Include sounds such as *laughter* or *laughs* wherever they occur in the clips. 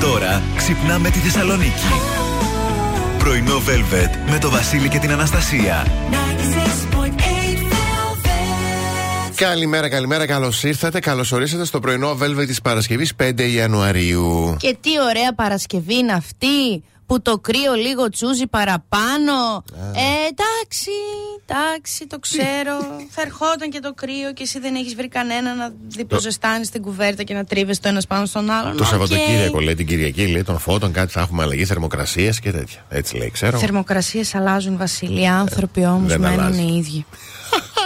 Τώρα ξυπνάμε τη Θεσσαλονίκη. Πρωινό Velvet με το Βασίλη και την Αναστασία. Καλημέρα, καλημέρα, καλώς ήρθατε. Καλώς ορίσατε στο πρωινό Velvet της Παρασκευής 5 Ιανουαρίου. Και τι ωραία Παρασκευή είναι αυτή που το κρύο λίγο τσούζει παραπάνω. Ε, εντάξει, εντάξει, το ξέρω. *laughs* Θα ερχόταν και το κρύο και εσύ δεν έχεις βρει κανένα να διποζεστάνει την κουβέρτα και να τρίβεις το ένας πάνω στον άλλον. Το Σαββατοκύριακο λέει την Κυριακή, λέει των φώτων, κάτι θα έχουμε αλλαγή θερμοκρασία και τέτοια. Έτσι λέει, ξέρω. Θερμοκρασίες αλλάζουν, Βασίλη. Οι άνθρωποι όμως μένουν οι ίδιοι.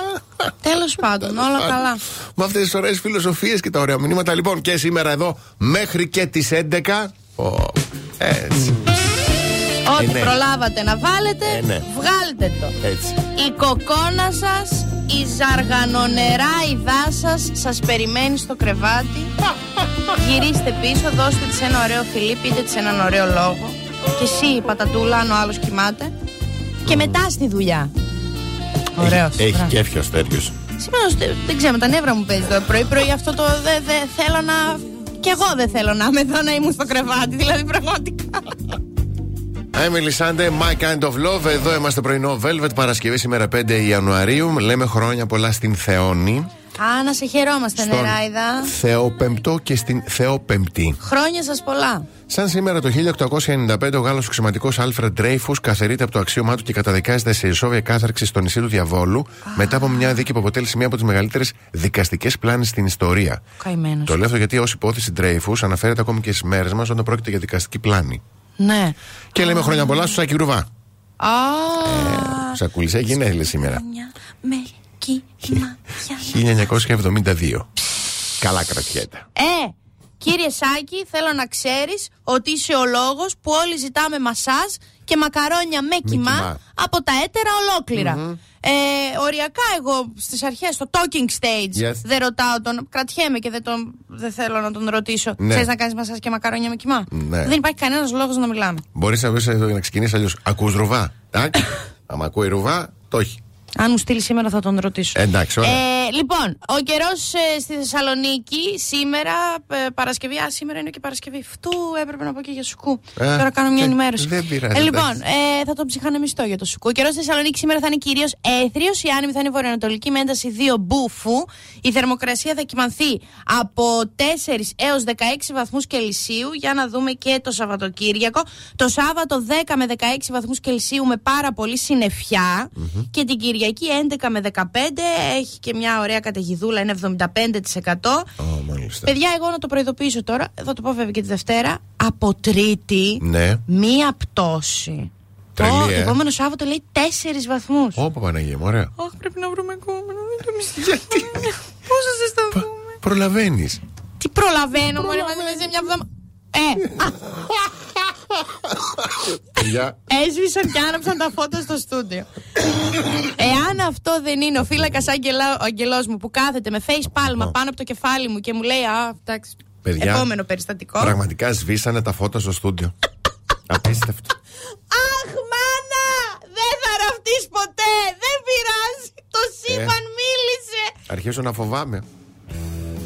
*laughs* Τέλος πάντων, όλα καλά. Με αυτές τις ωραίες φιλοσοφίες και τα ωραία μηνύματα. Λοιπόν, και σήμερα εδώ μέχρι και τις 11. Oh, έτσι. Ό,τι ναι. προλάβατε να βάλετε, Ε, ναι. βγάλτε το. Έτσι. Η κοκόνα σας, η ζαργανονερά υδά σας, σας περιμένει στο κρεβάτι. Γυρίστε πίσω, δώστε της ένα ωραίο φιλί, πείτε της έναν ωραίο λόγο. Και εσύ, πατατούλα, αν ο άλλος κοιμάται. Και μετά στη δουλειά. Ωραίος. Έχει, έχει κέφιος τέτοιο. Σήμερα δεν ξέρω, τα νεύρα μου παίζει το πρωί-πρωί αυτό το δεν δε, θέλω να. Κι εγώ δεν θέλω να είμαι εδώ να ήμουν στο κρεβάτι, δηλαδή πραγματικά. Emily Sande, My Kind of Love. Εδώ είμαστε πρωινό Velvet Παρασκευή σήμερα 5 Ιανουαρίου. Λέμε χρόνια πολλά στην Θεόνη. Α, να σε χαιρόμαστε, Στον νεράιδα. Θεοπεμπτό και στην Θεοπεμπτή. Χρόνια σας πολλά. Σαν σήμερα το 1895 ο Γάλλος αξιωματικός Άλφρεντ Ντρέιφους καθαιρείται από το αξίωμά του και καταδικάζεται σε ισόβια κάθειρξη στο νησί του Διαβόλου μετά από μια δίκη που αποτέλεσε μία από τις μεγαλύτερες δικαστικές πλάνες στην ιστορία. Καημένος. Το λέω αυτό γιατί ως υπόθεση Ντρέιφους αναφέρεται ακόμη και στις μέρες μας όταν πρόκειται για δικαστική πλάνη. Ναι. Και λέμε χρόνια πολλά στο Σάκη Ρουβά. Α. Σακούλησε, γενέθλια σήμερα. Χρόνια με κύμα. 1972. Καλά κρατιέται. Ε, κύριε Σάκη, θέλω να ξέρεις ότι είσαι ο λόγος που όλοι ζητάμε μασάζ και μακαρόνια με κοιμά κοιμά. από τα έτερα ολόκληρα. Ε, οριακά εγώ στις αρχές στο talking stage Yes. δεν ρωτάω τον, κρατιέμαι και δεν, τον, δεν θέλω να τον ρωτήσω. Ναι. Ξέρεις να κάνεις μασάζ και μακαρόνια με κοιμά; Ναι. Δεν υπάρχει κανένας λόγος να μιλάμε. Μπορείς να βρει να ξεκινήσει αλλιώς. Ακούς ρουβά. Εντάξει. *coughs* Άμα ακούει ρουβά, το έχει. Αν μου στείλει σήμερα θα τον ρωτήσω. Εντάξει, ωραία. Ε, λοιπόν, ο καιρός στη Θεσσαλονίκη σήμερα, ε, Παρασκευή. Α, σήμερα είναι και Παρασκευή. Φτού έπρεπε να πω και για σουκού. Ε, Τώρα κάνω μια και- ενημέρωση. δεν πειράζει, Ε, λοιπόν, εντάξει. ε, θα τον ψυχανεμιστώ για το σουκού. Ο καιρός στη Θεσσαλονίκη σήμερα θα είναι κυρίως έθριος. Η άνεμη θα είναι βορειοανατολική με ένταση 2 μπούφου. Η θερμοκρασία θα κυμανθεί από 4 έως 16 βαθμούς Κελσίου. Για να δούμε και το Σαββατοκύριακο. Το Σάββατο 10 με 16 βαθμούς Κελσίου με πάρα πολύ συννεφιά. Και την Κυριακή 11 με 15 έχει και μια ωραία καταιγιδούλα, είναι 75%. Ω, μάλιστα. Παιδιά, εγώ να το προειδοποιήσω τώρα, θα το πω βέβαια και τη Δευτέρα. Από Τρίτη, Ναι. μία πτώση. Τρελή, το ε. επόμενο Σάββατο λέει 4 βαθμούς. Ωπα Παναγία μου, ωραία. Αχ, πρέπει να βρούμε κόμμα. Γιατί; Πώ θα ζεσταθούμε. προλαβαίνεις. Τι προλαβαίνω, Μωρέ, μαζί σε μια εβδομάδα. Ε, Παιδιά, έσβησαν και άναψαν τα φώτα στο στούντιο. Εάν αυτό δεν είναι ο φύλακας ο αγγελό μου που κάθεται με face πάλμα πάνω από το κεφάλι μου και μου λέει Α, εντάξει. Παιδιά, Επόμενο περιστατικό. πραγματικά σβήσανε τα φώτα στο στούντιο. Απίστευτο. Αχ, μάνα! Δεν θα ραφτείς ποτέ! Δεν πειράζει! Το σύμπαν μίλησε! Αρχίζω να φοβάμαι.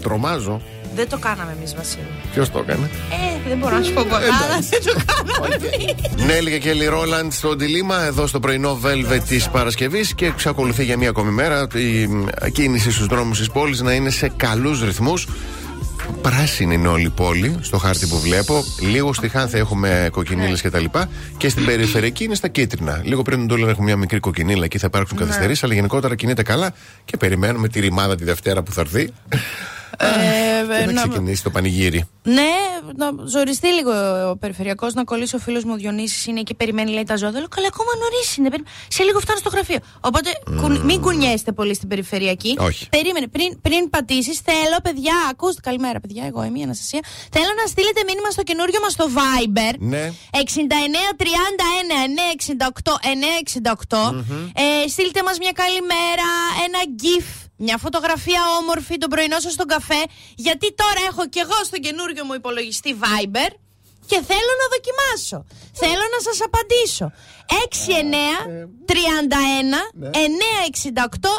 Τρομάζω. Δεν το κάναμε εμείς, Βασίλη. Ποιος το έκανε; Ε, δεν μπορώ να σου πω πολλά, αλλά *laughs* δεν το κάναμε εμείς. Νέλη και Κέλλη Ρόλαντ στο ντυλίμα εδώ στο πρωινό Velvet της Παρασκευής και εξακολουθεί για μία ακόμη μέρα η μ, κίνηση στους δρόμους της πόλης να είναι σε καλούς ρυθμούς. Πράσινη είναι όλη η πόλη, στο χάρτη που βλέπω. Λίγο στη Χάνθη έχουμε κοκκινίλες κτλ. Και, και στην περιφερειακή είναι στα κίτρινα. Λίγο πριν τον Τόλερ έχουμε μια μικρή κοκκινίλα εκεί θα υπάρξουν καθυστερήσεις, αλλά γενικότερα κινείται καλά και περιμένουμε τη ρημάδα τη Δευτέρα που θα έρθει. Ε, και να να- ξεκινήσει το πανηγύρι. Ναι, να ζοριστεί λίγο ο περιφερειακός να κολλήσει ο φίλος μου ο Διονύσης. Είναι εκεί, περιμένει, λέει τα ζώδια. Λέω, καλά, ακόμα νωρίς είναι. περι- Σε λίγο φτάνω στο γραφείο. Οπότε κουν- μην κουνιέστε πολύ στην περιφερειακή. Όχι. Περίμενε, πριν, πριν πατήσεις, θέλω, παιδιά, ακούστε. Καλημέρα, παιδιά, εγώ είμαι η Αναστασία. Θέλω να στείλετε μήνυμα στο καινούριο μας στο Viber. Ναι. 6931-968-968. Ε, στείλτε μας μια καλημέρα, ένα gif, μια φωτογραφία όμορφη, τον πρωινό σας στον καφέ. Γιατί τώρα έχω κι εγώ στο καινούριο μου υπολογιστή Viber. και θέλω να δοκιμάσω. Θέλω να σας απαντήσω. 6-9-31 968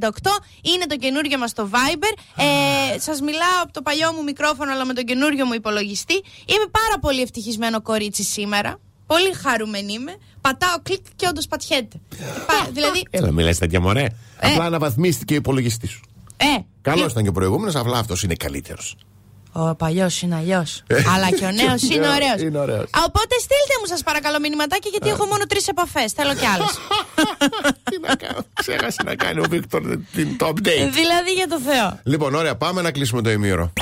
968 είναι το καινούριο μας το Viber. Ε, σας μιλάω από το παλιό μου μικρόφωνο αλλά με τον καινούριο μου υπολογιστή. Είμαι πάρα πολύ ευτυχισμένο κορίτσι σήμερα. Πολύ χαρούμενη είμαι. Πατάω κλικ και όντως πατιέται. Πα- δηλαδή. Έλα, μιλάς τέτοια μωρέ. Ε. Απλά αναβαθμίστηκε ο υπολογιστής σου. Ε, Καλός ε, ήταν και ο προηγούμενος, απλά αυτός είναι καλύτερος. Ο παλιός είναι αλλιώς. Ε. Αλλά και ο νέος είναι Ναι, ωραίος. είναι ωραίος. Οπότε στείλτε μου, σας παρακαλώ, μηνυματάκια, γιατί έχω μόνο τρεις επαφές. Θέλω κι άλλες. *laughs* Τι να κάνω, ξέχασε να κάνει ο Βίκτορ την- το update. δηλαδή για το Θεό. Λοιπόν, ωραία, πάμε να κλείσουμε το ημίωρο.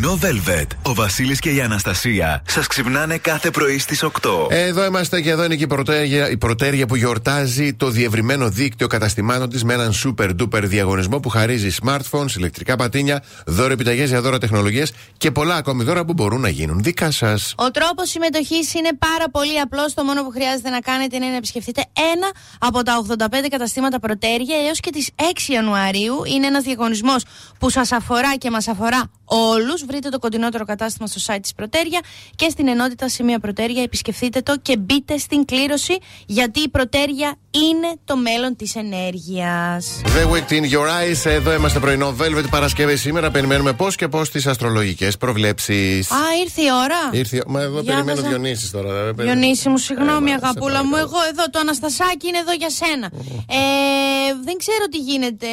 The best hits ever. Hey, 96.8 Velvet. Πρωινό Velvet. Ο Βασίλης και η Αναστασία σας ξυπνάνε κάθε πρωί στις 8. Εδώ είμαστε και εδώ είναι και η πρωτέρια, η πρωτέρια που γιορτάζει το διευρυμένο δίκτυο καταστημάτων της με έναν super duper διαγωνισμό που χαρίζει smartphones, ηλεκτρικά πατίνια, δώρο επιταγές για δώρα τεχνολογίες και πολλά ακόμη δώρα που μπορούν να γίνουν δικά σας. Ο τρόπος συμμετοχής είναι πάρα πολύ απλός. Το μόνο που χρειάζεται να κάνετε είναι να επισκεφτείτε ένα από τα 85 καταστήματα Πρωτέρια έως και τις 6 Ιανουαρίου. Είναι ένας διαγωνισμός που σας αφορά και μας αφορά όλους. Βρείτε το κοντινότερο κατάστημα στο site της Πρωτέρια και στην ενότητα Σημεία Πρωτέρια. Επισκεφτείτε το και μπείτε στην κλήρωση γιατί η Πρωτέρια είναι το μέλλον της ενέργειας. The Week in Your Eyes. Εδώ είμαστε πρωινό Velvet Παρασκευή σήμερα. Περιμένουμε πώς και πώς τις αστρολογικές προβλέψεις. Α, ήρθε η ώρα. Ήρθε. Μα εδώ Για περιμένω βάζα- Διονύσης τώρα. δεν περιμένω. Διονύση μου, συγγνώμη Ε, αγαπούλα σε μου, παρακαλώ. εγώ εδώ το Αναστασάκι είναι εδώ για σένα. Ε, δεν ξέρω τι γίνεται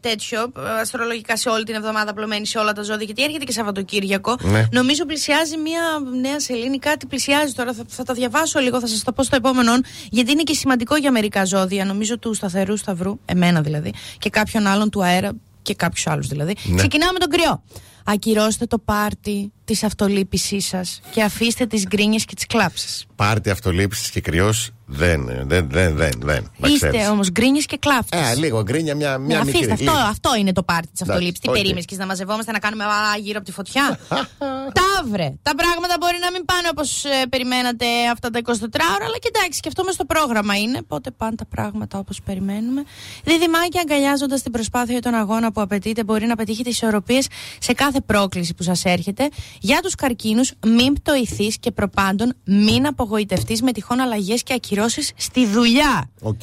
τέτοιο ε, αστρολογικά σε όλη την εβδομάδα απλωμένη σε όλα τα ζώδια, γιατί έρχεται και Σαββατοκύριακο. Ναι. Νομίζω πλησιάζει μια νέα σελήνη, κάτι πλησιάζει τώρα. Θα, θα τα διαβάσω λίγο, θα σας το πω στο επόμενο, γιατί είναι και σημαντικό για μερικά ζώδια. Νομίζω του σταθερού σταυρού, εμένα δηλαδή, και κάποιον άλλον του αέρα και κάποιους άλλους δηλαδή. Ναι. Ξεκινάμε με τον κρυό. Ακυρώστε το πάρτι της αυτολύπησής σας και αφήστε τις γκρίνιες και τις κλάψεις. Πάρτι αυτολήψη και κρυός δεν, δεν, δεν, δεν, δεν. να Είστε ξέρεις. όμως γκρίνιες και κλάφτες. Ε, λίγο γκρίνια, μια, μια μικρή. αφήστε, αυτό, λίγο. αυτό είναι το πάρτι της αυτολήψης. Τι οκ. περίμενε και να μαζευόμαστε να κάνουμε α, γύρω από τη φωτιά; *laughs* Ταύρε. Τα πράγματα μπορεί να μην πάνε όπως περιμένατε αυτά τα 24 ώρα, αλλά κοιτάξτε, και αυτό μες στο πρόγραμμα είναι. Πότε πάνε τα πράγματα όπως περιμένουμε. Διδυμάκια, αγκαλιάζοντας την προσπάθεια ή τον αγώνα που απαιτείται, μπορεί να πετύχετε ισορροπίες σε κάθε πρόκληση που σας έρχεται. Για τους καρκίνους, μην πτοηθείς και προπάντων μην απογοητευτείς με τυχόν αλλαγές και ακυρώσεις στη δουλειά. Οκ.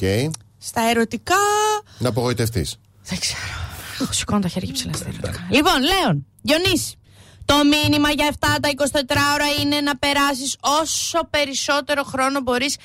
Στα ερωτικά. Να απογοητευτείς. Δεν ξέρω. Έχω σηκώνω τα χέρια και ψηλά στα ερωτικά. Λοιπόν, Λέων, Διονύση. Το μήνυμα για αυτά τα 24 ώρα είναι να περάσεις όσο περισσότερο χρόνο μπορείς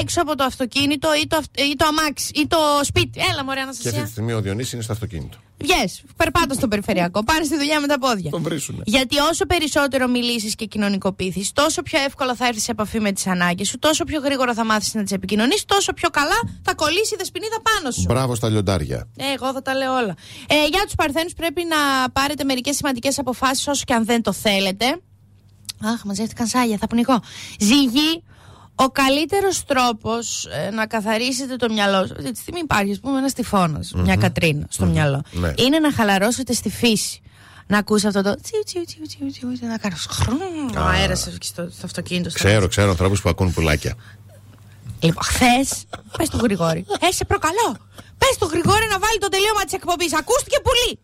έξω από το αυτοκίνητο ή το, αυ- ή το αμάξι ή το σπίτι. Έλα, μωρέ, Και αυτή Αναστασία. τη στιγμή ο Διονύσης είναι στο αυτοκίνητο. Βγες, περπάτα στο περιφερειακό, πάρε στη δουλειά με τα πόδια. Τον βρίσουνε. Γιατί όσο περισσότερο μιλήσεις και κοινωνικοποιηθείς, τόσο πιο εύκολα θα έρθεις σε επαφή με τις ανάγκες σου, τόσο πιο γρήγορα θα μάθεις να τις επικοινωνείς, τόσο πιο καλά θα κολλήσει η δεσποινίδα πάνω σου. Μπράβο στα λιοντάρια. Ε, εγώ θα τα λέω όλα. Ε, για τους Παρθένους πρέπει να πάρετε μερικές σημαντικές αποφάσεις όσο και αν δεν το θέλετε. Αχ, μαζεύτηκαν σάλια, θα πνιγώ. Ζυγή, ο καλύτερος τρόπος ε, να καθαρίσετε το μυαλό σας, αυτή τη στιγμή υπάρχει, ας πούμε, ένας τυφώνας, μια Κατρίνα στο μυαλό, Ναι. είναι να χαλαρώσετε στη φύση. Να ακούσει αυτό το τσιου τσιου τσιου τσιου τσιου, να κάνεις χρουν, ο αέρας εκεί στο, στο αυτοκίνητο. στο Ξέρω, ξέρω ανθρώπους που ακούν πουλάκια. Λοιπόν, χθες, πες του Γρηγόρη. Ε, σε προκαλώ. Πες του Γρηγόρη να βάλει το τελείωμα της εκπομπής. Ακούστηκε πολύ.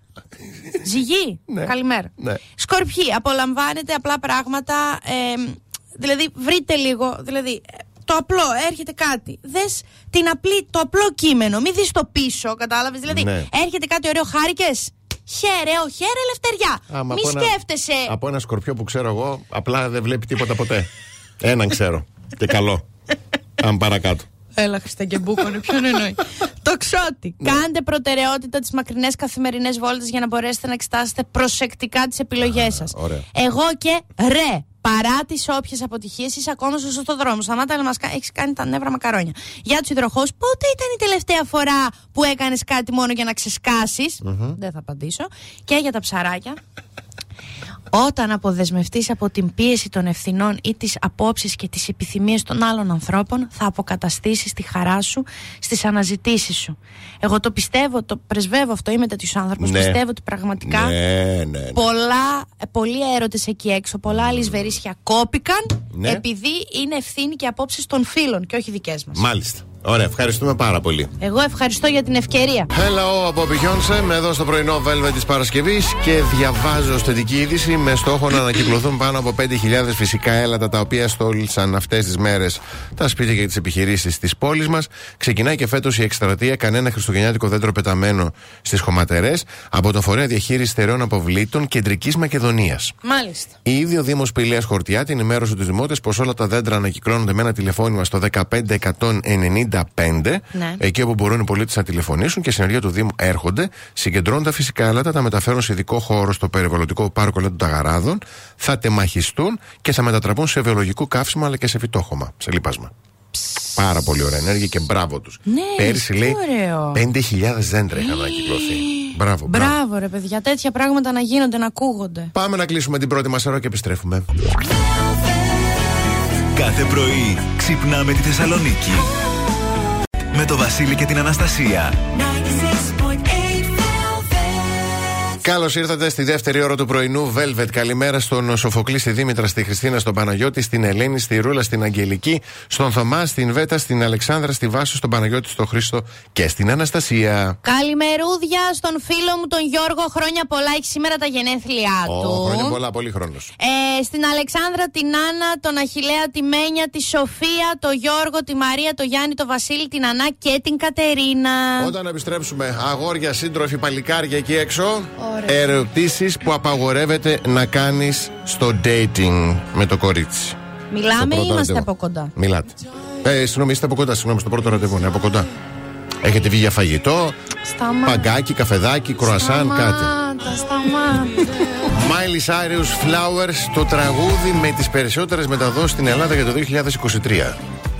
Ζυγή. Ναι. Καλημέρα. Ναι. Σκορπιοί, απολαμβάνετε απλά πράγματα. ε, δηλαδή, βρείτε λίγο. Δηλαδή, ε, το απλό, έρχεται κάτι. Δες την απλή, το απλό κείμενο. Μην δεις το πίσω, κατάλαβες. Δηλαδή, Ναι. έρχεται κάτι ωραίο, χάρηκες. Χαίρε, ο χαίρε, ελευθεριά. Άμα Μη από ένα- σκέφτεσαι. Από ένα σκορπιό που ξέρω εγώ, απλά δεν βλέπει τίποτα ποτέ. Έναν ξέρω. Και καλό. Αν παρακάτω. Έλα, Χριστέ και μπούκονε, ποιον εννοεί. το ξότι. Κάντε προτεραιότητα τις μακρινές καθημερινές βόλτες για να μπορέσετε να εξετάσετε προσεκτικά τις επιλογές σας. ωραία. Εγώ και ρε. Παρά τις όποιες αποτυχίες, είσαι ακόμα στο σωστό δρόμο. Σταμάτα να μας έχεις κάνει τα νεύρα μακαρόνια. Για τους υδροχού, πότε ήταν η τελευταία φορά που έκανες κάτι μόνο για να ξεσκασεις Δεν θα απαντήσω. Και για τα ψαράκια. Όταν αποδεσμευτείς από την πίεση των ευθυνών ή τις απόψεις και τις επιθυμίες των άλλων ανθρώπων, θα αποκαταστήσεις τη χαρά σου στις αναζητήσεις σου. Εγώ το πιστεύω, το πρεσβεύω αυτό, είμαι τέτοιος άνθρωπος, Ναι. πιστεύω ότι πραγματικά Ναι, ναι. ναι. πολλά, ε, πολλοί έρωτες εκεί έξω, πολλά αλυσβερίσια κόπηκαν Ναι. επειδή είναι ευθύνη και απόψεις των φίλων και όχι δικές μας. Μάλιστα. Ωραία, ευχαριστούμε πάρα πολύ. Εγώ ευχαριστώ για την ευκαιρία. Hello από Beyoncé, με εδώ στο πρωινό Velvet της Παρασκευής και διαβάζω στη θετική είδηση με στόχο να ανακυκλωθούν πάνω από 5.000 φυσικά έλατα τα οποία στόλισαν αυτές τις μέρες τα σπίτια και τις επιχειρήσεις της πόλης μας. Ξεκινάει και φέτος η εκστρατεία Κανένα Χριστουγεννιάτικο δέντρο πεταμένο στις χωματερές από τον Φορέα Διαχείρισης Στερεών Αποβλήτων Κεντρικής Μακεδονίας. Μάλιστα. Η ίδιο Δήμος Πηλέας Χορτιά την ενημέρωσε τους δημότες πως όλα τα δέντρα ανακυκλώνονται με ένα τηλεφώνημα στο 15195, Ναι. εκεί όπου μπορούν οι πολίτες να τηλεφωνήσουν και συνεργεία του Δήμου έρχονται, συγκεντρώνουν τα φυσικά άλατα, τα μεταφέρουν σε ειδικό χώρο στο περιβαλλοντικό πάρκο Λέντων Ταγαράδων, θα τεμαχιστούν και θα μετατραπούν σε βιολογικό καύσιμο αλλά και σε φυτόχωμα, σε λίπασμα. Πάρα πολύ ωραία ενέργεια και μπράβο τους. Ναι, Πέρσι τι λέει ωραίο. 5.000 δέντρα είχαν ανακυκλωθεί. Μπράβο, μπράβο. Μπράβο, ρε παιδιά. Τέτοια πράγματα να γίνονται, να ακούγονται. Πάμε να κλείσουμε την πρώτη μας ώρα και επιστρέφουμε. Κάθε πρωί ξυπνάμε τη Θεσσαλονίκη. Με το Βασίλη και την Αναστασία. 96.8 Velvet. Καλώς ήρθατε στη δεύτερη ώρα του πρωινού Velvet. Καλημέρα στον Σοφοκλή, στη Δήμητρα, στη Χριστίνα, στον Παναγιώτη, στην Ελένη, στη Ρούλα, στην Αγγελική, στον Θωμά, στην Βέτα, στην Αλεξάνδρα, στη Βάσο, στον Παναγιώτη, στον Χρήστο και στην Αναστασία. Καλημερούδια στον φίλο μου τον Γιώργο. Χρόνια πολλά. Έχει σήμερα τα γενέθλιά του. Ω, χρόνια πολλά, πολύ χρόνος. Ε, στην Αλεξάνδρα, την Άννα, τον Αχηλέα, τη Μένια, τη Σοφία, τον Γιώργο, τη Μαρία, τον Γιάννη, τον Βασίλη, την Ανά και την Κατερίνα. Όταν επιστρέψουμε, αγόρια, σύντροφοι, παλικάρια εκεί έξω, Ωραία. Ερωτήσεις που απαγορεύεται να κάνεις στο dating με το κορίτσι. Στο Μιλάμε ή πρώτο είμαστε ραντεβού; από κοντά; Μιλάτε. Ε, συγγνώμη, είστε από κοντά, συγγνώμη, στο πρώτο ραντεβού, ναι, από κοντά. Έχετε βγει για φαγητό, Σταμάτα. παγκάκι, καφεδάκι, κροασάν, κάτι. Σταμάτα, σταμάτα. Miley Cyrus Flowers, το τραγούδι με τις περισσότερες μεταδόσεις στην Ελλάδα για το 2023.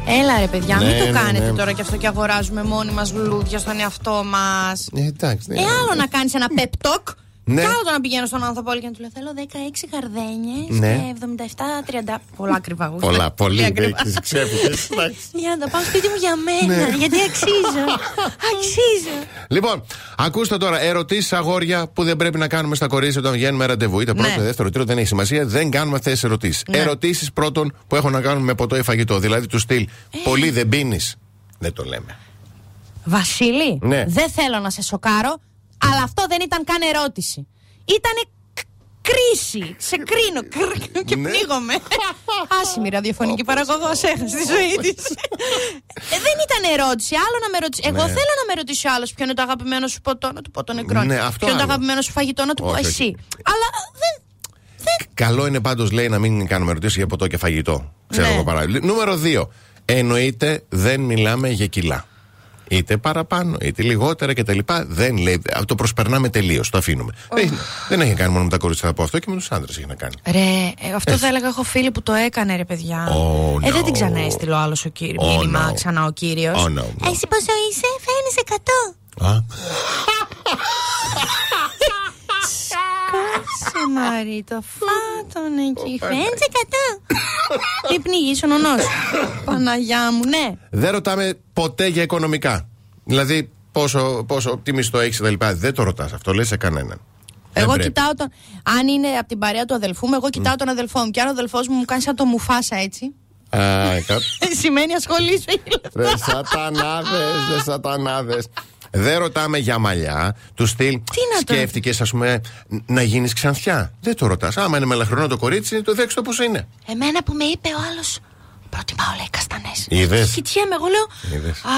Έλα ρε παιδιά, Ναι, μην το ναι, κάνετε ναι. τώρα και αυτό και αγοράζουμε μόνοι μας λουλούδια στον εαυτό μας. Ε, εντάξει. ναι. Ε, άλλο να κάνεις ένα pep talk. Ναι. Και άλλο το να πηγαίνω στον άνθρωπο και να του λέω Θέλω 16 γαρδένιες Ναι. και 77-30. Πολλά ακριβά. εγώ. Πολλά, πολύ. ακριβά. Έχεις ξέφυγες, *laughs* εντάξει. Για να τα πάω σπίτι μου για μένα. Ναι. Γιατί αξίζω. *laughs* αξίζω. Λοιπόν, ακούστε τώρα ερωτήσεις αγόρια που δεν πρέπει να κάνουμε στα κορίτσια όταν βγαίνουμε ραντεβού. Είτε πρώτο, Ναι. δεύτερο, τρίτο, δεν έχει σημασία. Δεν κάνουμε αυτές τις ερωτήσεις. Ναι. Ερωτήσεις πρώτον που έχουν να κάνουν με ποτό ή φαγητό. Δηλαδή του στυλ. Ε. Πολύ δεν πίνεις. Δεν το λέμε. Βασίλη, Ναι. δεν θέλω να σε σοκάρω, αλλά αυτό δεν ήταν καν ερώτηση. Ήτανε κ- κρίση. Σε κρίνω κρ- και Ναι. πνίγομαι. *laughs* Άσημη ραδιοφωνική παραγωγό έχασε τη ζωή της. δεν ήταν ερώτηση. Άλλο να με ρωτήσει. Εγώ Ναι. θέλω να με ρωτήσει ο άλλος ποιο είναι το αγαπημένο σου ποτό, να του πω το νεκρό. Ναι, αυτό ποιο είναι το άλλο. αγαπημένο σου φαγητό, να του πω Όχι, όχι. εσύ. Αλλά δεν. Καλό είναι πάντως, λέει, να μην κάνουμε ερωτήσεις για ποτό και φαγητό. Ξέρω Ναι. εγώ παράδειγμα. Νούμερο 2. Εννοείται δεν μιλάμε για κιλά. Είτε παραπάνω, είτε λιγότερα κτλ. Δεν λέει. Το προσπερνάμε τελείως. Το αφήνουμε. Δεν, δεν έχει να κάνει μόνο με τα κορίτσια από αυτό και με τους άντρε έχει να κάνει. Ρε, ε, αυτό θα έλεγα. Έχω φίλη που το έκανε, ρε παιδιά. Oh, ε, δεν no. την ξαναέστειλε ο άλλος ο κύριο. Oh, μήνυμα no. ξανά ο κύριος. Oh, no, no. Εσύ πόσο είσαι, φέρνει 100. Α, *laughs* Κάσε Μαρή, το φάτον εκεί. Φέρνει 100. Τι πνίγει, ο νονός. Παναγιά μου, ναι. δεν ρωτάμε ποτέ για οικονομικά. Δηλαδή, πόσο, πόσο τι μισθό έχεις κτλ. Δεν το ρωτάς αυτό, λες σε κανέναν. Δεν Εγώ πρέπει. κοιτάω τον. Αν είναι από την παρέα του αδελφού μου, εγώ κοιτάω τον αδελφό μου. Και αν ο αδελφός μου μου κάνει σαν το μουφάσα έτσι. Α, κα- *laughs* Σημαίνει ασχολήσου. Ρε σατανάδες, ρε σατανάδες. Δεν ρωτάμε για μαλλιά. Του στυλ. Τι να το- Σκέφτηκες, ας πούμε, να γίνεις ξανθιά; Δεν το ρωτάς. Άμα είναι μελαχρονό το κορίτσι, το δέξτε το πώς είναι. Εμένα που με είπε ο άλλος. Προτιμάω λέει καστανές. Είδες; Κοιτιέμαι, εγώ λέω. Είδες. Α,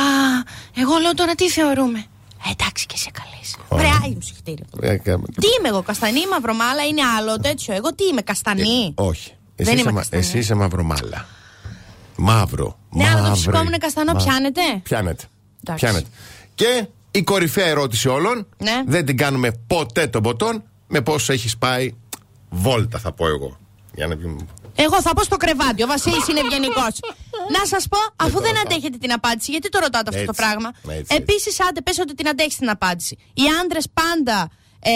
εγώ λέω τώρα τι θεωρούμε. Ε, εντάξει και σε καλέ. Βρε, άγιο μου συγχτήρια. Ε, κα- Τι είμαι εγώ, καστανή, μαυρομάλα, είναι άλλο τέτοιο. Εγώ τι είμαι, καστανή. Όχι. Εσύ Δεν είσαι, είμαι μα- καστανή. εσύ είσαι μαυρομάλα. Μαύρο. Ναι, αλλά το Μαύρη. φυσικό μου είναι καστανό, Μα- πιάνετε; Πιάνετε. Εντάξει. Πιάνετε. Και η κορυφαία ερώτηση όλων. Ναι. Δεν την κάνουμε ποτέ τον ποτόν. Με πόσο έχεις πάει βόλτα, θα πω εγώ. Για να πει. Εγώ θα πω στο κρεβάτι. Ο Βασίλης είναι ευγενικός. *laughs* Να σας πω, αφού το δεν ρωτάω. αντέχετε την απάντηση, γιατί το ρωτάτε αυτό το Έτσι. πράγμα. Έτσι, έτσι. Επίσης, άντε, πες ότι την αντέχεις την απάντηση. Οι άντρες πάντα ε,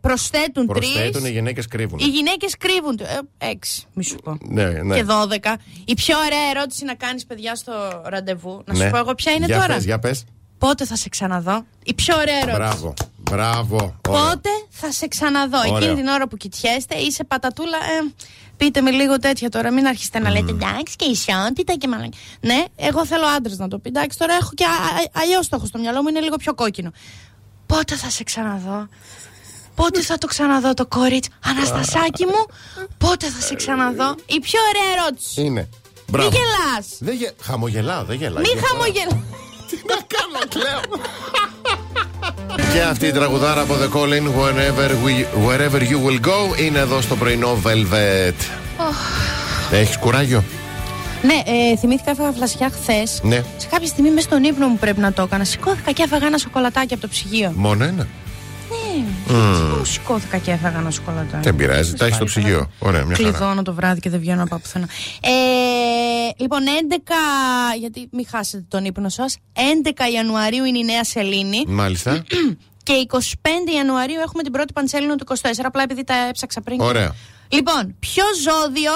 προσθέτουν τρεις. Προσθέτουν, οι γυναίκες κρύβουν. Οι γυναίκες κρύβουν. Ε, έξι, μη σου πω. Ναι, ναι. Και δώδεκα. Η πιο ωραία ερώτηση να κάνεις, παιδιά, στο ραντεβού. Να σου Ναι. πω εγώ ποια είναι για τώρα. Πες, για πες. Πότε θα σε ξαναδώ; Η πιο ωραία ερώτηση. Μπράβο. Μπράβο. Ωραία. Πότε θα σε ξαναδώ; Ωραίο. Εκείνη την ώρα που κοιτιέστε, είσαι πατατούλα. Ε, πείτε με λίγο τέτοια τώρα. Μην αρχίσετε να λέτε εντάξει και ισότητα και μαλακ. Ναι, εγώ θέλω άντρες να το πει. Εντάξει, τώρα έχω και αλλιώς το έχω στο μυαλό μου, είναι λίγο πιο κόκκινο. Πότε θα σε ξαναδώ; Πότε θα το ξαναδώ το κορίτσι. Αναστασάκι μου, πότε θα σε ξαναδώ; Η πιο ωραία ερώτηση. Είναι. Μπράβο. Μην γελάς. Δεν γε... Χαμογελάω, δεν γελάω. Μην Γιατί τώρα- χαμογελάς. Τι να κάνω, κλαίω. Και αυτή η τραγουδάρα από The Calling wherever, we, wherever You Will Go είναι εδώ στο πρωινό Velvet. Έχεις κουράγιο; Ναι, ε, θυμήθηκα έφαγα φλασιά χθες. Ναι. Σε κάποια στιγμή μέσα στον ύπνο μου πρέπει να το έκανα. Σηκώθηκα και έφαγα ένα σοκολατάκι από το ψυγείο. Μόνο ένα. Ναι, μου σηκώθηκα και έφαγα ένα σοκολατάκι. Δεν πειράζει, τα έχεις στο πάλι, ψυγείο. Ωραία, μια χαρά. Κλειδώνω το βράδυ και δεν βγαίνω από πουθενά. Ε, λοιπόν, 11. Γιατί μην χάσετε τον ύπνο σας. 11 Ιανουαρίου είναι η Νέα Σελήνη. Μάλιστα. *clears throat* Και 25 Ιανουαρίου έχουμε την πρώτη παντσέλινο του 24. Απλά επειδή τα έψαξα πριν. Ωραία. Λοιπόν, ποιο ζώδιο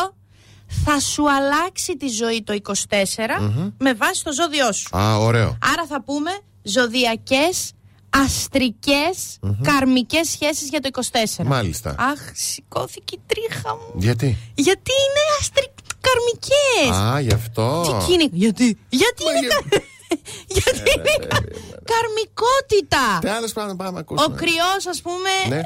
θα σου αλλάξει τη ζωή το 24 με βάση το ζώδιό σου; Α, ωραίο. Άρα θα πούμε ζωδιακές, αστρικές, καρμικές σχέσεις για το 24. Μάλιστα. Αχ, σηκώθηκε η τρίχα μου. Γιατί; Γιατί είναι αστρικ... καρμικές. Α, γι' αυτό. Τι είναι, γιατί, γιατί είναι, για- κα- γιατί είναι κα- καρμικότητα. Τι άλλε πράγματα πάμε να Ο ακούσουμε. κρυός ας πούμε Ναι. ε,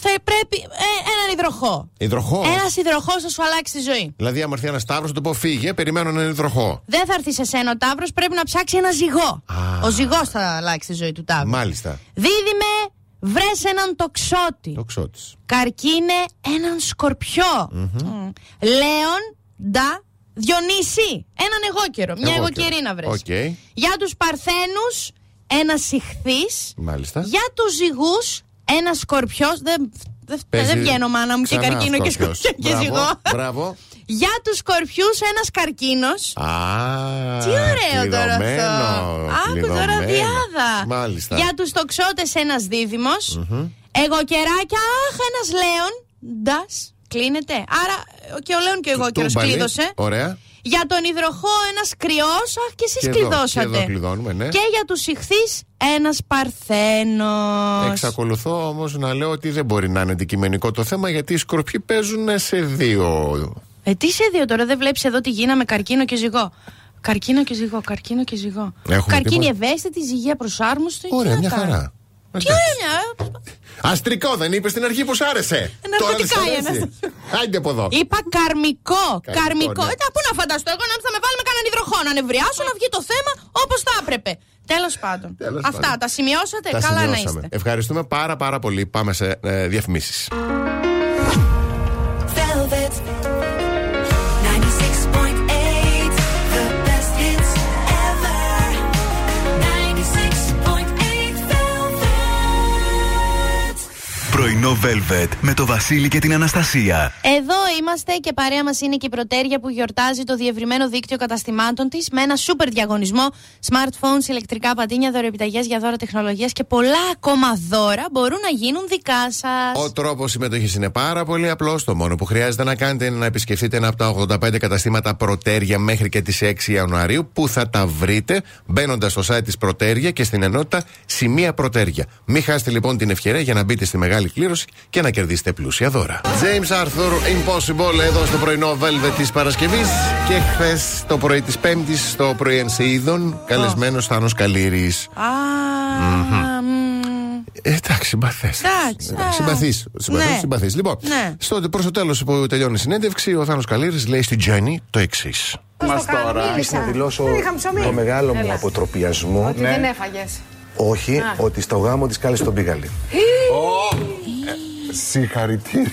θα πρέπει ε, έναν υδροχόο. Υδροχόο. Ένας υδροχόος θα σου αλλάξει τη ζωή. Δηλαδή, άμα έρθει ένας Ταύρος, θα του πω φύγε, περιμένω έναν υδροχόο. Δεν θα έρθει σε σένα ο Ταύρος, πρέπει να ψάξει ένα ζυγό. Α. Ο ζυγός θα αλλάξει τη ζωή του Ταύρου. Μάλιστα. Δίδυμε, βρες έναν τοξότη. Τοξότη. Καρκίνε, έναν σκορπιό. Μμ. Λέων, ντα, Διονύση, έναν αιγόκερο. Μια Αιγόκερο. αιγοκερή να βρες. Οκ. Για τους παρθένους, ένα συχθής. Μάλιστα. Για τους ζυγούς, ένα σκορπιός. Δεν, δεν, Παίζει δεν βγαίνω μάνα μου και ξανά καρκίνο και, Σκορπιός. σκορπιό και Μπράβο, ζυγό. Μπράβο. Για τους σκορπιούς, ένας καρκίνος. Α, Τι ωραίο τώρα αυτό. κλειδωμένος, Άκου τώρα κλειδωμένος. διάδα. Μάλιστα. Για τους τοξότες ένας δίδυμος. Εγώ κεράκια, αχ, ένας λέον. Ντας. Κλείνεται. Άρα και ο λέον και εγώ καιρός Τούμπαλι. κλείδωσε. Ωραία. Για τον υδροχό ένας κρυός, αχ και εσείς Και εδώ, κλειδώσατε. και εδώ κλειδώνουμε, ναι. Και για τους ηχθείς ένας παρθένος. Εξακολουθώ όμως να λέω ότι δεν μπορεί να είναι αντικειμενικό το θέμα γιατί οι σκορπιοί παίζουν σε δύο. Ε, τι σε δύο τώρα, δεν βλέπεις εδώ τι γίναμε καρκίνο και ζυγό. Καρκίνο και ζυγό, καρκίνο και ζυγό. Έχουμε Καρκίνη τίποτα. ευαίσθητη, ζυγία προσάρμοστη. Ωραία, Τι να μια κάνω. χαρά. Τι ωραία, μια. Αστρικό δεν είπες στην αρχή που σ' άρεσε. Ναρκωτικά Τώρα η δεν σ' αρέσει. Άιντε από εδώ. Είπα καρμικό. Καρμικό, Καρμικό. ναι. Ε, τα πού να φανταστώ εγώ να θα με βάλουμε κανέναν υδροχό να νευριάσω να βγει το θέμα όπως θα έπρεπε. Τέλος πάντων. Τέλος Αυτά πάντων. τα σημειώσατε. Τα Καλά να σημειώσαμε. είστε. Ευχαριστούμε πάρα πάρα πολύ. Πάμε σε ε, διαφημίσεις. Πρωινό Velvet με το Βασίλη και την Αναστασία. Εδώ είμαστε και παρέα μας είναι και η Πρωτέρια που γιορτάζει το διευρυμένο δίκτυο καταστημάτων της με ένα σούπερ διαγωνισμό. Smartphones, ηλεκτρικά πατίνια, δωρεοπιταγέ για δώρα τεχνολογίας και πολλά ακόμα δώρα μπορούν να γίνουν δικά σας. Ο τρόπος συμμετοχής είναι πάρα πολύ απλός. Το μόνο που χρειάζεται να κάνετε είναι να επισκεφτείτε ένα από τα 85 καταστήματα Πρωτέρια μέχρι και τις 6 Ιανουαρίου, που θα τα βρείτε μπαίνοντας στο site της Πρωτέρια και στην ενότητα Σημεία Πρωτέρια. Μην χάσετε λοιπόν την ευκαιρία για να μπείτε στη μεγάλη κλήρωση και να κερδίσετε πλούσια δώρα. James Arthur Impossible εδώ στο πρωινό Velvet της Παρασκευής και χθες το πρωί της Πέμπτης στο πρωί Ενσείδων καλεσμένος Θάνος Καλήρης. Α, μμ. Ε, εντάξει, συμπαθές. Εντάξει, α. Συμπαθή. Ναι. Συμπαθής. Λοιπόν, Ναι. στο, προς το τέλος που τελειώνει η συνέντευξη, ο Θάνος Καλήρης λέει στην Τζέννη το εξής. Μας τώρα. να δηλώσω Δεν είχα ψωμί. το μεγάλο μου Έλα. αποτροπιασμό. Ότι δεν έφαγες. Όχι, ότι στο γάμο της κάλεσε τον πήγαλη. Συγχαρητήρια.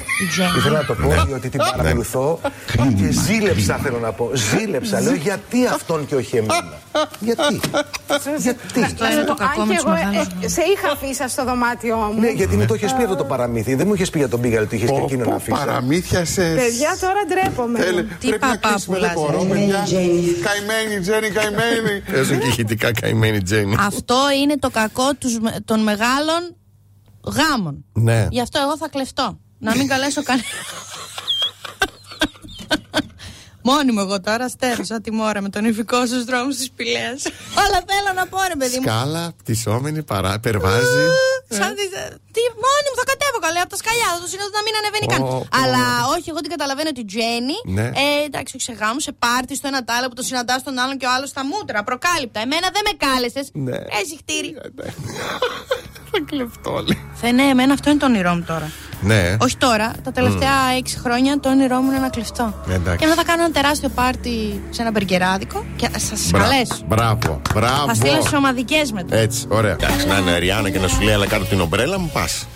Ήθελα να το πω διότι την παρακολουθώ και ζήλεψα θέλω να πω. Ζήλεψα. Λέω γιατί αυτόν και όχι εμένα; Γιατί; Γιατί; Αυτό είναι το κακό Αν με και τους εγώ ε, μεγάλους. ε, σε είχα αφήσει στο δωμάτιό μου. Ναι, γιατί μου το είχες πει αυτό το παραμύθι. Δεν μου είχες πει για τον πήγαλη ότι είχες και εκείνο να αφήσεις. παραμύθια σε. Παιδιά, τώρα ντρέπομαι. Τι παπάπουλα. Καημένη Τζέννη, καημένη. Παίζουν και ηχητικά καημένη Τζέννη. Αυτό είναι το κακό τους, των μεγάλων γάμων. Ναι. Γι' αυτό εγώ θα κλεφτώ. Να μην καλέσω κανένα. Μόνη μου εγώ τώρα στέρωσα τη μόρα με τον υφικό στους δρόμους τη Πηλαία. Όλα θέλω να πω, ρε παιδί μου. Σκάλα, πτυσσόμενη, παρά, περβάζει. Ε, Σαν τη- Τι, μόνη μου θα κατέβω καλά από τα σκαλιά. Θα το συνέδω να μην ανεβαίνει καν. Ω, ω. Αλλά όχι, εγώ την καταλαβαίνω τη Τζέννη. Ναι. Ε, εντάξει, όχι σε γάμο, σε πάρτι, στο ένα τ' άλλο που το συναντάς τον άλλον και ο άλλος στα μούτρα. Προκάλυπτα. Εμένα δεν με κάλεσες. Ναι. Έχει χτύρι. Θα κλεφτώ όλοι. Θε, ναι, εμένα αυτό είναι το όνειρό μου τώρα. Ναι. Όχι τώρα, τα τελευταία έξι χρόνια το όνειρό μου είναι να κλεφτώ. Εντάξει. Και μετά θα κάνω ένα τεράστιο πάρτι σε ένα μπεργκεράδικο και θα σας Μπρα- καλέσω. Μπράβο, μπράβο. Θα στείλω σε ομαδικές μετά. Έτσι, ωραία. Εντάξει, να είναι Ριάννα και να σου λέει, αλλά κάτω την ομπρέλα μου πας.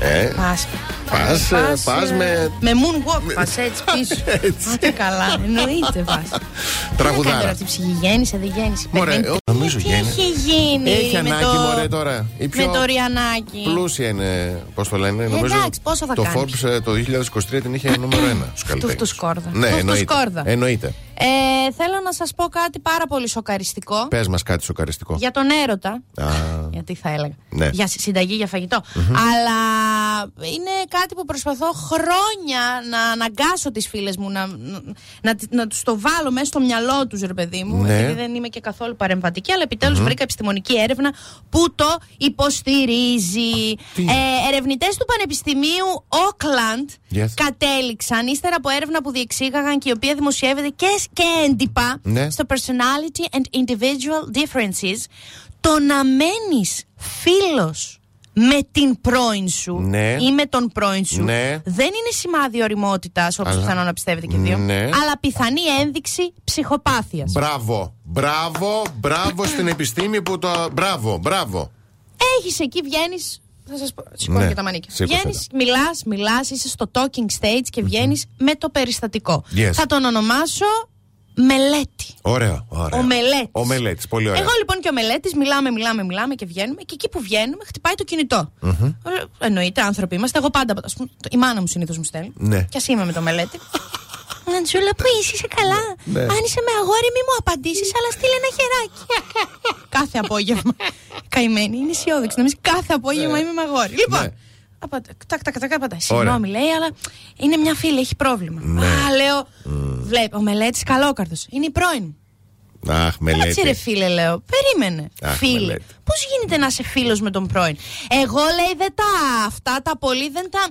Ε, Πας. Πας, ε, πας ε, με- Με moonwalk πας έτσι πίσω. *laughs* Έτσι. Άντε καλά, εννοείται πας. *laughs* Τραγουδάρα. Τι αυτή η ψυχή γέννησε, δεν γέννησε. Μωρέ, Παιδί, εγώ νομίζω τι γέννησε. έχει γίνει. Έχει με ανάγκη, το- μωρέ, τώρα. Η πιο Με το Ριανάκι. Πλούσια είναι, πώς το λένε. νομίζω εντάξει, πόσο θα το κάνεις; Forbes ε, το 2023 την είχε νούμερο ένα στου καλλιτέχνε. του Σκόρδα. Ναι, Του- του εννοείται. Σκόρδα. εννοείται. Ε, θέλω να σας πω κάτι πάρα πολύ σοκαριστικό. Πες μας κάτι σοκαριστικό. Για τον έρωτα. Α, Γιατί θα έλεγα. Ναι. Για συ- συνταγή για φαγητο Αλλά είναι κάτι που προσπαθώ χρόνια να αναγκάσω τις φίλες μου να, να, να, να τους το βάλω μέσα στο μυαλό τους, ρε παιδί μου. Ναι. Γιατί δεν είμαι και καθόλου παρεμβατική, αλλά επιτέλους βρήκα επιστημονική έρευνα που το υποστηρίζει. Τι; Ε, Ερευνητές του Πανεπιστημίου Auckland Yes. κατέληξαν ύστερα από έρευνα που διεξήγαγαν και η οποία δημοσιεύεται και, και έντυπα Ναι. στο Personality and Individual Differences το να μένεις φίλος με την πρώην σου Ναι. ή με τον πρώην σου Ναι. δεν είναι σημάδι οριμότητας, όπως Αλλά- πιθανόν να πιστεύετε και οι δύο, Ναι. αλλά πιθανή ένδειξη ψυχοπάθειας. Μπράβο, μπράβο, μπράβο *coughs* στην επιστήμη που το. Μπράβο, μπράβο. Έχεις εκεί, βγαίνεις. Θα σας πω. Σηκώνω Ναι, και τα μανίκια. σήκωσε Βγαίνεις, μιλάς, μιλάς, είσαι στο talking stage και βγαίνεις με το περιστατικό. Yes. Θα τον ονομάσω μελέτη. Ωραίο, ωραίο. Ο μελέτη. Ο μελέτη, πολύ ωραίο. Εγώ λοιπόν και ο μελέτη μιλάμε, μιλάμε, μιλάμε και βγαίνουμε. Και εκεί που βγαίνουμε, χτυπάει το κινητό. Ε, Εννοείται, άνθρωποι είμαστε. Εγώ πάντα. Ας πούμε, η μάνα μου συνήθως μου στέλνει. Ναι. Και ας είμαι με το μελέτη. *laughs* Αντζούλα, πού είσαι, είσαι καλά; Ναι. Αν είσαι με αγόρι, μη μου απαντήσεις, αλλά στείλε ένα χεράκι. κάθε απόγευμα. *laughs* Καημένη, είναι αισιόδοξη. Νομίζω κάθε απόγευμα είμαι με αγόρι. Λοιπόν. Ναι. Απαντα- Τάκ, τάκ, τάκ, απαντάει. Συγγνώμη, λέει, αλλά είναι μια φίλη, έχει πρόβλημα. Ναι. Α, λέω. Βλέπει, ο μελέτης καλόκαρδο. Είναι η πρώην μου. Αχ, μελέτη. Κάτσε ρε φίλε, λέω. Περίμενε. Αχ, Φίλε. μελέτη. Πώς γίνεται να είσαι φίλος με τον πρώην; Εγώ λέει δεν τα αυτά τα πολύ δεν τα.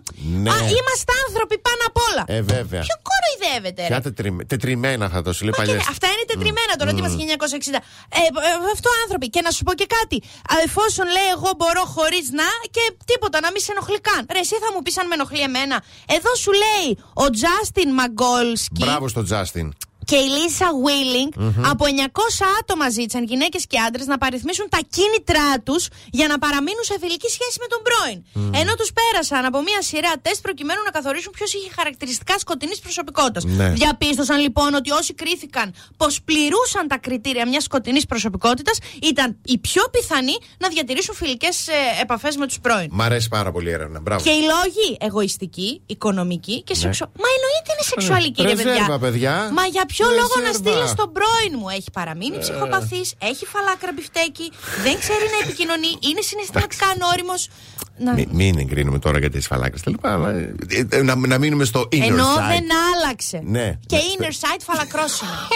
Ναι. Α, είμαστε άνθρωποι πάνω απ' όλα. Ε, βέβαια. Ποιο κοροϊδεύεται, ρε; Ποια τετριμέ- τετριμένα θα το σου λέει Μα παλιές. και αυτά είναι τετριμένα τώρα, τι είμαστε 1960. Ε, ε, αυτό άνθρωποι. Και να σου πω και κάτι. Α, Εφόσον λέει εγώ μπορώ χωρίς να και τίποτα να μην σε ενοχλεί καν. Ρε, εσύ θα μου πεις αν με ενοχλεί εμένα. Εδώ σου λέει ο Τζάστιν Μαγκόλσκι. Μπράβο στον Τζάστιν. Και η Λίσα Βίλινγκ από 900 άτομα ζήτησαν γυναίκες και άντρες να παριθμίσουν τα κίνητρά τους για να παραμείνουν σε φιλική σχέση με τον πρώην. Ενώ τους πέρασαν από μια σειρά τεστ προκειμένου να καθορίσουν ποιος είχε χαρακτηριστικά σκοτεινής προσωπικότητας. Ναι. Διαπίστωσαν λοιπόν ότι όσοι κρίθηκαν πως πληρούσαν τα κριτήρια μιας σκοτεινής προσωπικότητας ήταν οι πιο πιθανοί να διατηρήσουν φιλικές επαφές με τους πρώην. Μ' αρέσει πάρα πολύ η έρευνα. Μπράβο. Και οι λόγοι εγωιστική, οικονομική και σεξουαλική. Μα εννοείται είναι σεξουαλική, ρε Ρεζέρβα, παιδιά. παιδιά. Μα για ποιο λόγο να Ρεζέρβα. στείλει τον πρώην μου; Έχει παραμείνει ψυχοπαθής, έχει φαλάκρα μπιφτέκι, δεν ξέρει να επικοινωνεί, είναι συναισθηματικά ανώριμος. Να... Μην, μην εγκρίνουμε τώρα για τις φαλάκρες τα λοιπά. αλλά, ε, ε, Να, να μείνουμε στο inner Ενώ side. δεν άλλαξε. Ναι. Και inner side φαλακρός είναι. *laughs*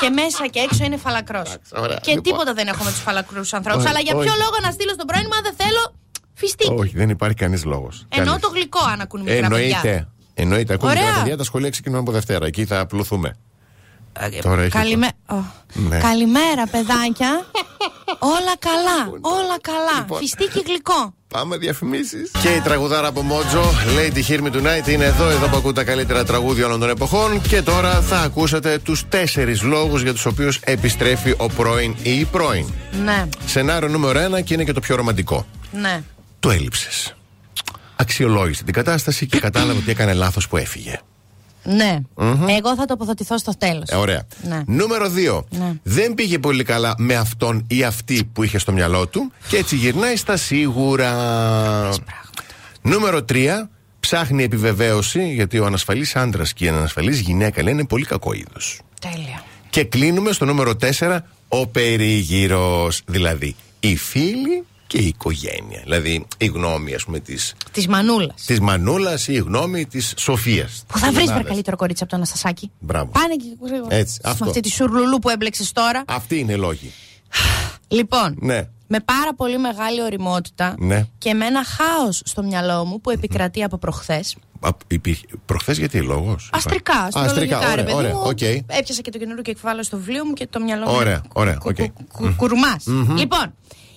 Και μέσα και έξω είναι φαλακρός. ωραία. Και Λοιπόν. τίποτα δεν έχω με τους φαλακρούς ανθρώπους. Όχι, Αλλά για ποιο όχι. λόγο να στείλω στον πρώην μου, αν δεν θέλω φιστίκι. Όχι, δεν υπάρχει κανείς λόγος. Εννοώ το γλυκό, αν ακούν μικρά παιδιά. Εννοείται. Εννοείται. Ακούμε Ωραία. μικρά παιδιά, τα σχολεία ξεκινούν από Δευτέρα. Εκεί θα απλωθούμε. Τώρα έχεις Καλημέ... Ω. Ναι. Καλημέρα, παιδάκια. όλα *laughs* καλά, όλα καλά. Λοιπόν. Φιστίκι γλυκό. Πάμε διαφημίσεις. Και η τραγουδάρα από Μότζο, Lady Hear Me Tonight, είναι εδώ, εδώ που ακούτε τα καλύτερα τραγούδια όλων των εποχών. Και τώρα θα ακούσατε τους τέσσερις λόγους για τους οποίους επιστρέφει ο πρώην ή η πρώην. Ναι, Σενάριο νούμερο 1 και είναι και το πιο ρομαντικό. ναι. Το έλειψες. Αξιολόγησε την κατάσταση και κατάλαβε ότι έκανε λάθος που έφυγε. Ναι. Εγώ θα τοποθετηθώ στο τέλος. Ε, ωραία. Ναι. Νούμερο 2. Ναι. Δεν πήγε πολύ καλά με αυτόν ή αυτή που είχε στο μυαλό του και έτσι γυρνάει στα σίγουρα. Νούμερο 3. Ψάχνει επιβεβαίωση γιατί ο ανασφαλής άντρας και η ανασφαλής γυναίκα λένε πολύ κακό είδος. Τέλεια. Και κλείνουμε στο νούμερο 4. Ο περίγυρος. Δηλαδή, οι φίλοι και η οικογένεια. Δηλαδή η γνώμη, ας πούμε, τη Της Μανούλας. της Μανούλας ή η γνώμη της Σοφίας. Που θα βρεις βρε καλύτερο κορίτσι από το Αναστασάκι. Μπράβο. Πάνε και γρήγορα. Έτσι, Με αυτό. αυτή τη σουρλουλού που έμπλεξες τώρα. Αυτοί είναι οι λόγοι. Λοιπόν, Ναι. με πάρα πολύ μεγάλη οριμότητα Ναι. και με ένα χάος στο μυαλό μου που επικρατεί από προχθές. Προχθές γιατί λόγος. Αστρικά, αστρικά. αστρολογικά, ρε Ωραία, παιδί ωραία. μου. οκ. Έπιασα και το καινούριο και εκβάλλω στο βιβλίο μου και το μυαλό μου. Ωραία, ωραία, οκ. Κουρμάς. Λοιπόν,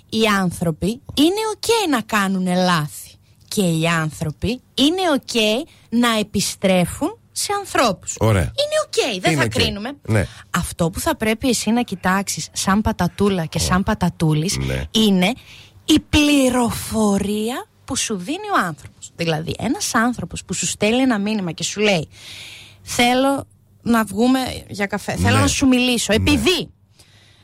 οι άνθρωποι είναι οκ να κάνουν λάθη. Και οι άνθρωποι είναι οκ να επιστρέφουν σε ανθρώπους. Ωραία. Είναι οκ, δεν Είναι θα οκ. κρίνουμε. Ναι. Αυτό που θα πρέπει εσύ να κοιτάξεις σαν πατατούλα και σαν πατατούλης Ναι. είναι η πληροφορία που σου δίνει ο άνθρωπος. Δηλαδή, ένας άνθρωπος που σου στέλνει ένα μήνυμα και σου λέει θέλω να βγούμε για καφέ, θέλω Ναι. να σου μιλήσω, επειδή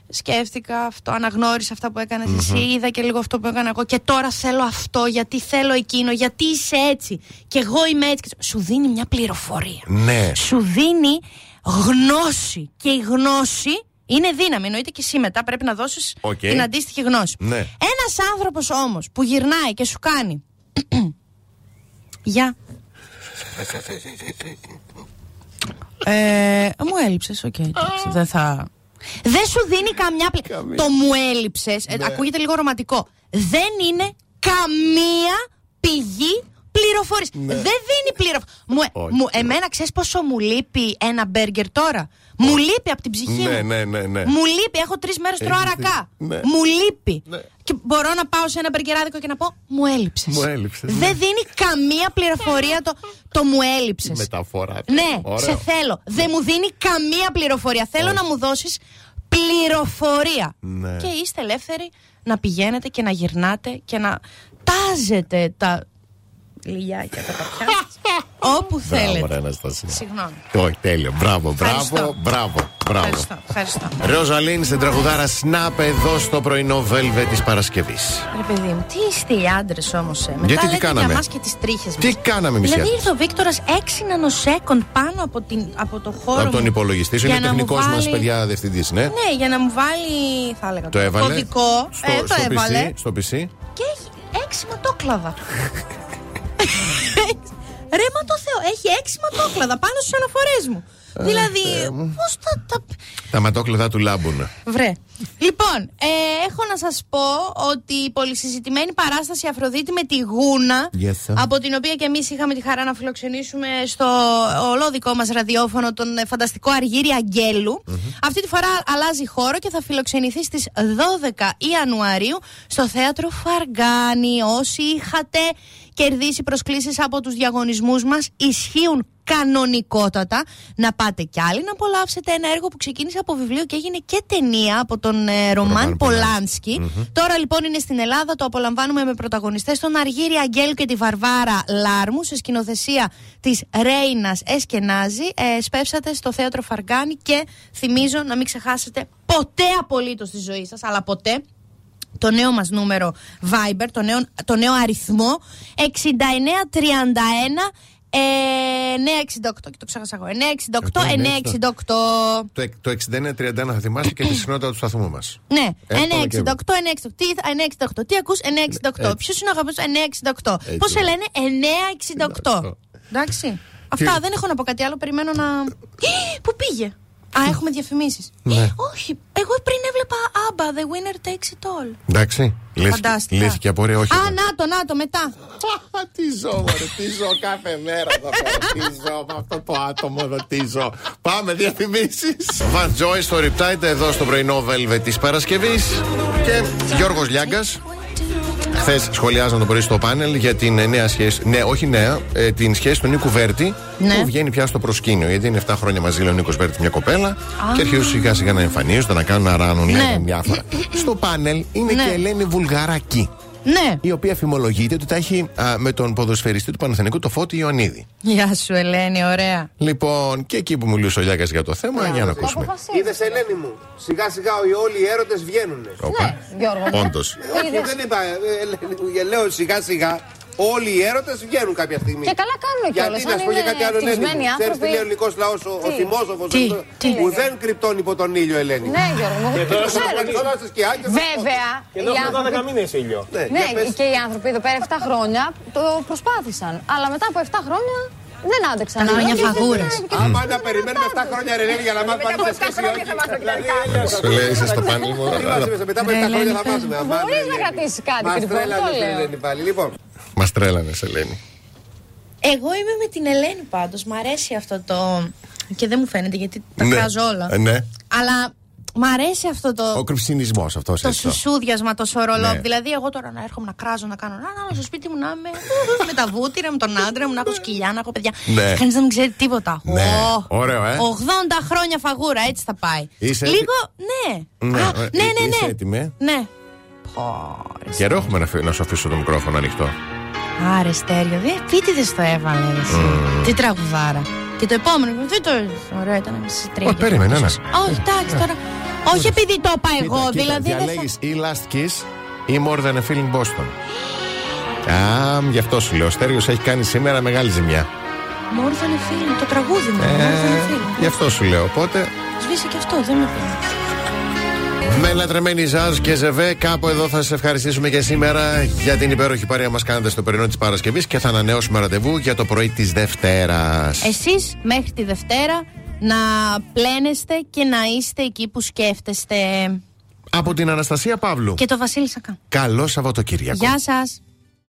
σκέφτηκα αυτό, αναγνώρισα αυτά που έκανες εσύ, είδα και λίγο αυτό που έκανα εγώ και τώρα θέλω αυτό, γιατί θέλω εκείνο, γιατί είσαι έτσι και εγώ είμαι έτσι. Σου δίνει μια πληροφορία. Ναι. Σου δίνει γνώση και η γνώση είναι δύναμη. Εννοείται και εσύ μετά πρέπει να δώσεις Οκ. την αντίστοιχη γνώση. Ναι. Ένας άνθρωπος όμως που γυρνάει και σου κάνει *clears throat* Γεια. Ε, μου έλειψες, οκ, εντάξει, δεν θα... Δεν σου δίνει καμιά πλη... Το μου έλειψες, ε, ακούγεται λίγο ρομαντικό. Δεν είναι καμία πηγή πληροφορίες. Δεν δίνει πληροφορίες. Μου, Όχι. μου, εμένα ξέρεις πόσο μου λείπει ένα μπέργκερ τώρα; Μου λείπει από την ψυχή Ναι, μου. ναι, ναι, ναι. Μου λείπει, έχω τρεις μέρες τρώω Έχεις αρακά. δει- ναι. Μου λείπει. Ναι. Και μπορώ να πάω σε ένα μπεργκεράδικο και να πω Μου έλειψες. Μου έλειψες, ναι. Δεν δίνει καμία πληροφορία το, το μου έλειψες. Μεταφορά. Ναι, Ωραίο. σε θέλω. Δεν μου δίνει καμία πληροφορία. Θέλω να μου δώσεις πληροφορία. Ναι. Και είστε ελεύθεροι να πηγαίνετε και να γυρνάτε και να τάζετε τα λιλιάκια τα *laughs* παπιά σας, όπου Μπράβο, ρε θέλετε. Αναστασία. Συγγνώμη. Όχι, τέλειο. Μπράβο, μπράβο, Ευχαριστώ. μπράβο. μπράβο. Ευχαριστώ. ευχαριστώ. Ροζαλίν στην τραγουδάρα Snap εδώ στο πρωινό Velvet της Παρασκευής. Ρε παιδί μου, τι είστε οι άντρες όμως. Ε. Μετά Γιατί τι λέτε κάναμε; για μας και τις τρίχες μας. Τι κάναμε εμείς οι Δηλαδή άντρες; ήρθε ο Βίκτορας 6 νανοσέκοντ πάνω από, την, από το χώρο. Από τον μου υπολογιστή σου για είναι να μου τεχνικός μας, βάλει- παιδιά, διευθυντής, ναι. Ναι, για να μου βάλει. Θα έλεγα Το έβαλε. Κωδικό. Στο, ε, το στο έβαλε. PC, στο PC. Και έχει έξι ματόκλαδα. *laughs* Ρε μα το Θεό, έχει έξι ματόκλαδα πάνω στις αναφορές μου. δηλαδή, πώς θα τα. Τα ματόκλεδα του λάμπουν. Βρε. Λοιπόν, ε, έχω να σας πω ότι η πολυσυζητημένη παράσταση Αφροδίτη με τη Γούνα, Yes, sir. από την οποία και εμείς είχαμε τη χαρά να φιλοξενήσουμε στο ολόδικό μας ραδιόφωνο τον ε, φανταστικό Αργύρι Αγγέλου. Αυτή τη φορά αλλάζει χώρο και θα φιλοξενηθεί στις 12 Ιανουαρίου στο θέατρο Φαργάνη. Όσοι είχατε κερδίσει προσκλήσεις από τους διαγωνισμούς μας. Ισχύουν κανονικότατα. Να πάτε κι άλλοι να απολαύσετε ένα έργο που ξεκίνησε από βιβλίο και έγινε και ταινία από τον ε, Ρωμάν Ρωμάν Πολάνσκι. Τώρα λοιπόν είναι στην Ελλάδα, το απολαμβάνουμε με πρωταγωνιστές τον Αργύρι Αγγέλου και τη Βαρβάρα Λάρμου σε σκηνοθεσία της Ρέινας Εσκενάζη. Ε, σπεύσατε στο θέατρο Φαργκάνη και θυμίζω να μην ξεχάσετε ποτέ απολύτως τη ζωή σας, αλλά ποτέ το νέο μας νούμερο Viber, το νέο, το νέο αριθμό 6931 ε, 968 και το ξέχασα εγώ 968 968 Το, εκ- το 69-31 θα θυμάσαι και τη *clears throat* συχνότητα του σταθμού μας. ναι, Εύκολο και 968, 968. Τι, θα- 968. Τι ακούς, 968. Έτσι. Ποιος είναι ο αγαπημένος, 968. Έτσι. Πώς σε λένε, 968. 968. Εντάξει. Αυτά δεν έχω να πω κάτι άλλο. Περιμένω να. Ι, *clears throat* Πού πήγε; Α, έχουμε διαφημίσεις. Ναι. Όχι. Εγώ πριν έβλεπα Άμπα, The winner takes it all. Εντάξει. Λύθηκε, Φαντάστηκα. λύθηκε απορία, όχι. Α, να το, να το, μετά. τι ζω, μωρέ, τι ζω κάθε μέρα εδώ πέρα. Τι ζω με αυτό το άτομο εδώ, τι ζω. Πάμε, διαφημίσεις. Van Joy στο Riptide εδώ στο πρωινό Velvet της Παρασκευής. Και Γιώργος Λιάγκας. Χθες σχολιάζαν το πρωί στο πάνελ για την ε, νέα σχέση. Ναι, όχι νέα, ε, την σχέση του Νίκου Βέρτη Ναι. που βγαίνει πια στο προσκήνιο. Γιατί είναι 7 χρόνια μαζί, λέει ο Νίκος Βέρτη, μια κοπέλα. Και αρχίζουν σιγά σιγά να εμφανίζονται, να κάνουν να ράνουν, Ναι. λέγανε διάφορα. στο πάνελ είναι Ναι. και η Ελένη Βουλγαράκη Ναι. η οποία φημολογείται ότι τα έχει α, με τον ποδοσφαιριστή του Παναθηνικού το Φώτη Ιωνίδη. Γεια σου, Ελένη, ωραία. Λοιπόν, και εκεί που μιλούσε ο Λιάκας για το θέμα, για να ακούσουμε. Είδες Ελένη μου. Σιγά σιγά όλοι οι έρωτες βγαίνουν. Όπα. Γιώργο μου. Όντως. Όχι, δεν είπα. ε, Ελένη μου, Λέω σιγά σιγά Όλοι οι έρωτες βγαίνουν κάποια στιγμή. Και καλά κάνουν Γιατί κιόλας, να αν σου πω και είναι κάτι άλλο, Ελένη. ευτυχισμένοι Ξέρεις τι άνθρωποι. λέει ο ελληνικό λαός, ο, ο Τι; θυμόσοφος. Τι; Τι; Που δεν κρυπτώνει υπό τον ήλιο, Ελένη. Ναι, Γιώργο μου. Και τώρα ξέρω. θα κάνει όλα στα σκιά και θα- Βέβαια, Και οι εδώ έχουμε άνθρωποι 12 μήνες ήλιο. Ναι, Ναι, για πες. και οι άνθρωποι εδώ πέρα 7 χρόνια το προσπάθησαν. Αλλά μετά από 7 χρόνια δεν άντεξαν. Τα χρόνια Και δεν φαγούρας. είναι- Άμα να περιμένουμε 7 χρόνια ρε Ελένη, για να μάθουμε αν είσαι σχέση ή όχι. Σου λέει, είσαι στο πάνελ μου. Τι μας είπες, Μετά από 7 χρόνια θα μάθουμε. Αμάν, Μπορείς να Ελένη. κρατήσεις κάτι Μας κρυφό, τρέλανες, το λέω. Ελένη, πάλι. Λοιπόν, Μας τρέλανε, Ελένη. Εγώ είμαι με την Ελένη πάντως. Μ' αρέσει αυτό το. Και δεν μου φαίνεται γιατί τα Ναι. κράζω όλα. Ε, Ναι. Αλλά μ' αρέσει αυτό το. Ο κρυψινισμός αυτός Το έτσι. το. σουσούδιασμα, το σορολό. Ναι. Δηλαδή, εγώ τώρα να έρχομαι να κράζω, να κάνω. Να, να, στο σπίτι μου να είμαι με τα βούτυρα, με τον άντρα μου, να έχω σκυλιά, να έχω παιδιά. Ναι. Κανείς δεν ξέρει τίποτα. Ναι. Ω, Ωραίο, ε. 80 χρόνια φαγούρα, έτσι θα πάει. Είσαι Λίγο, ναι. Ναι, Α, ε, ναι, ναι, είσαι ναι. έτοιμη, ε; Ναι. Πω, ρε, Καιρό έχουμε να, φυ- να σου αφήσω το μικρόφωνο ανοιχτό. Άρε, στέριο. Δεν επίτηδε το έβαλε. Εσύ. Τι τραγουδάρα. Και το επόμενο. Δεν το. Ωραία, ήταν μισή τρία. Ω, περίμενε, ναι. Όχι, εντάξει τώρα. Όχι επειδή το είπα εγώ, Κοίτα, κοίτα, δηλαδή. δεν θα- διαλέγεις ή Last Kiss ή More Than a Feeling Boston. Α, γι' αυτό σου λέω. Ο Στέριος έχει κάνει σήμερα μεγάλη ζημιά. More than a feeling, το τραγούδι μου. Ε, More than a feeling. γι' αυτό σου λέω. Οπότε, Σβήσε και αυτό, δεν με πει. Με λατρεμένη Ζάζ και Ζεβέ, κάπου εδώ θα σας ευχαριστήσουμε και σήμερα για την υπέροχη παρέα μας κάνατε στο πρωινό της Παρασκευής και θα ανανεώσουμε ραντεβού για το πρωί της Δευτέρας. Εσείς μέχρι τη Δευτέρα να πλένεστε και να είστε εκεί που σκέφτεστε. Από την Αναστασία Παύλου. Και το Βασίλη Σακά. Καλό Σαββατοκύριακο. Γεια σας.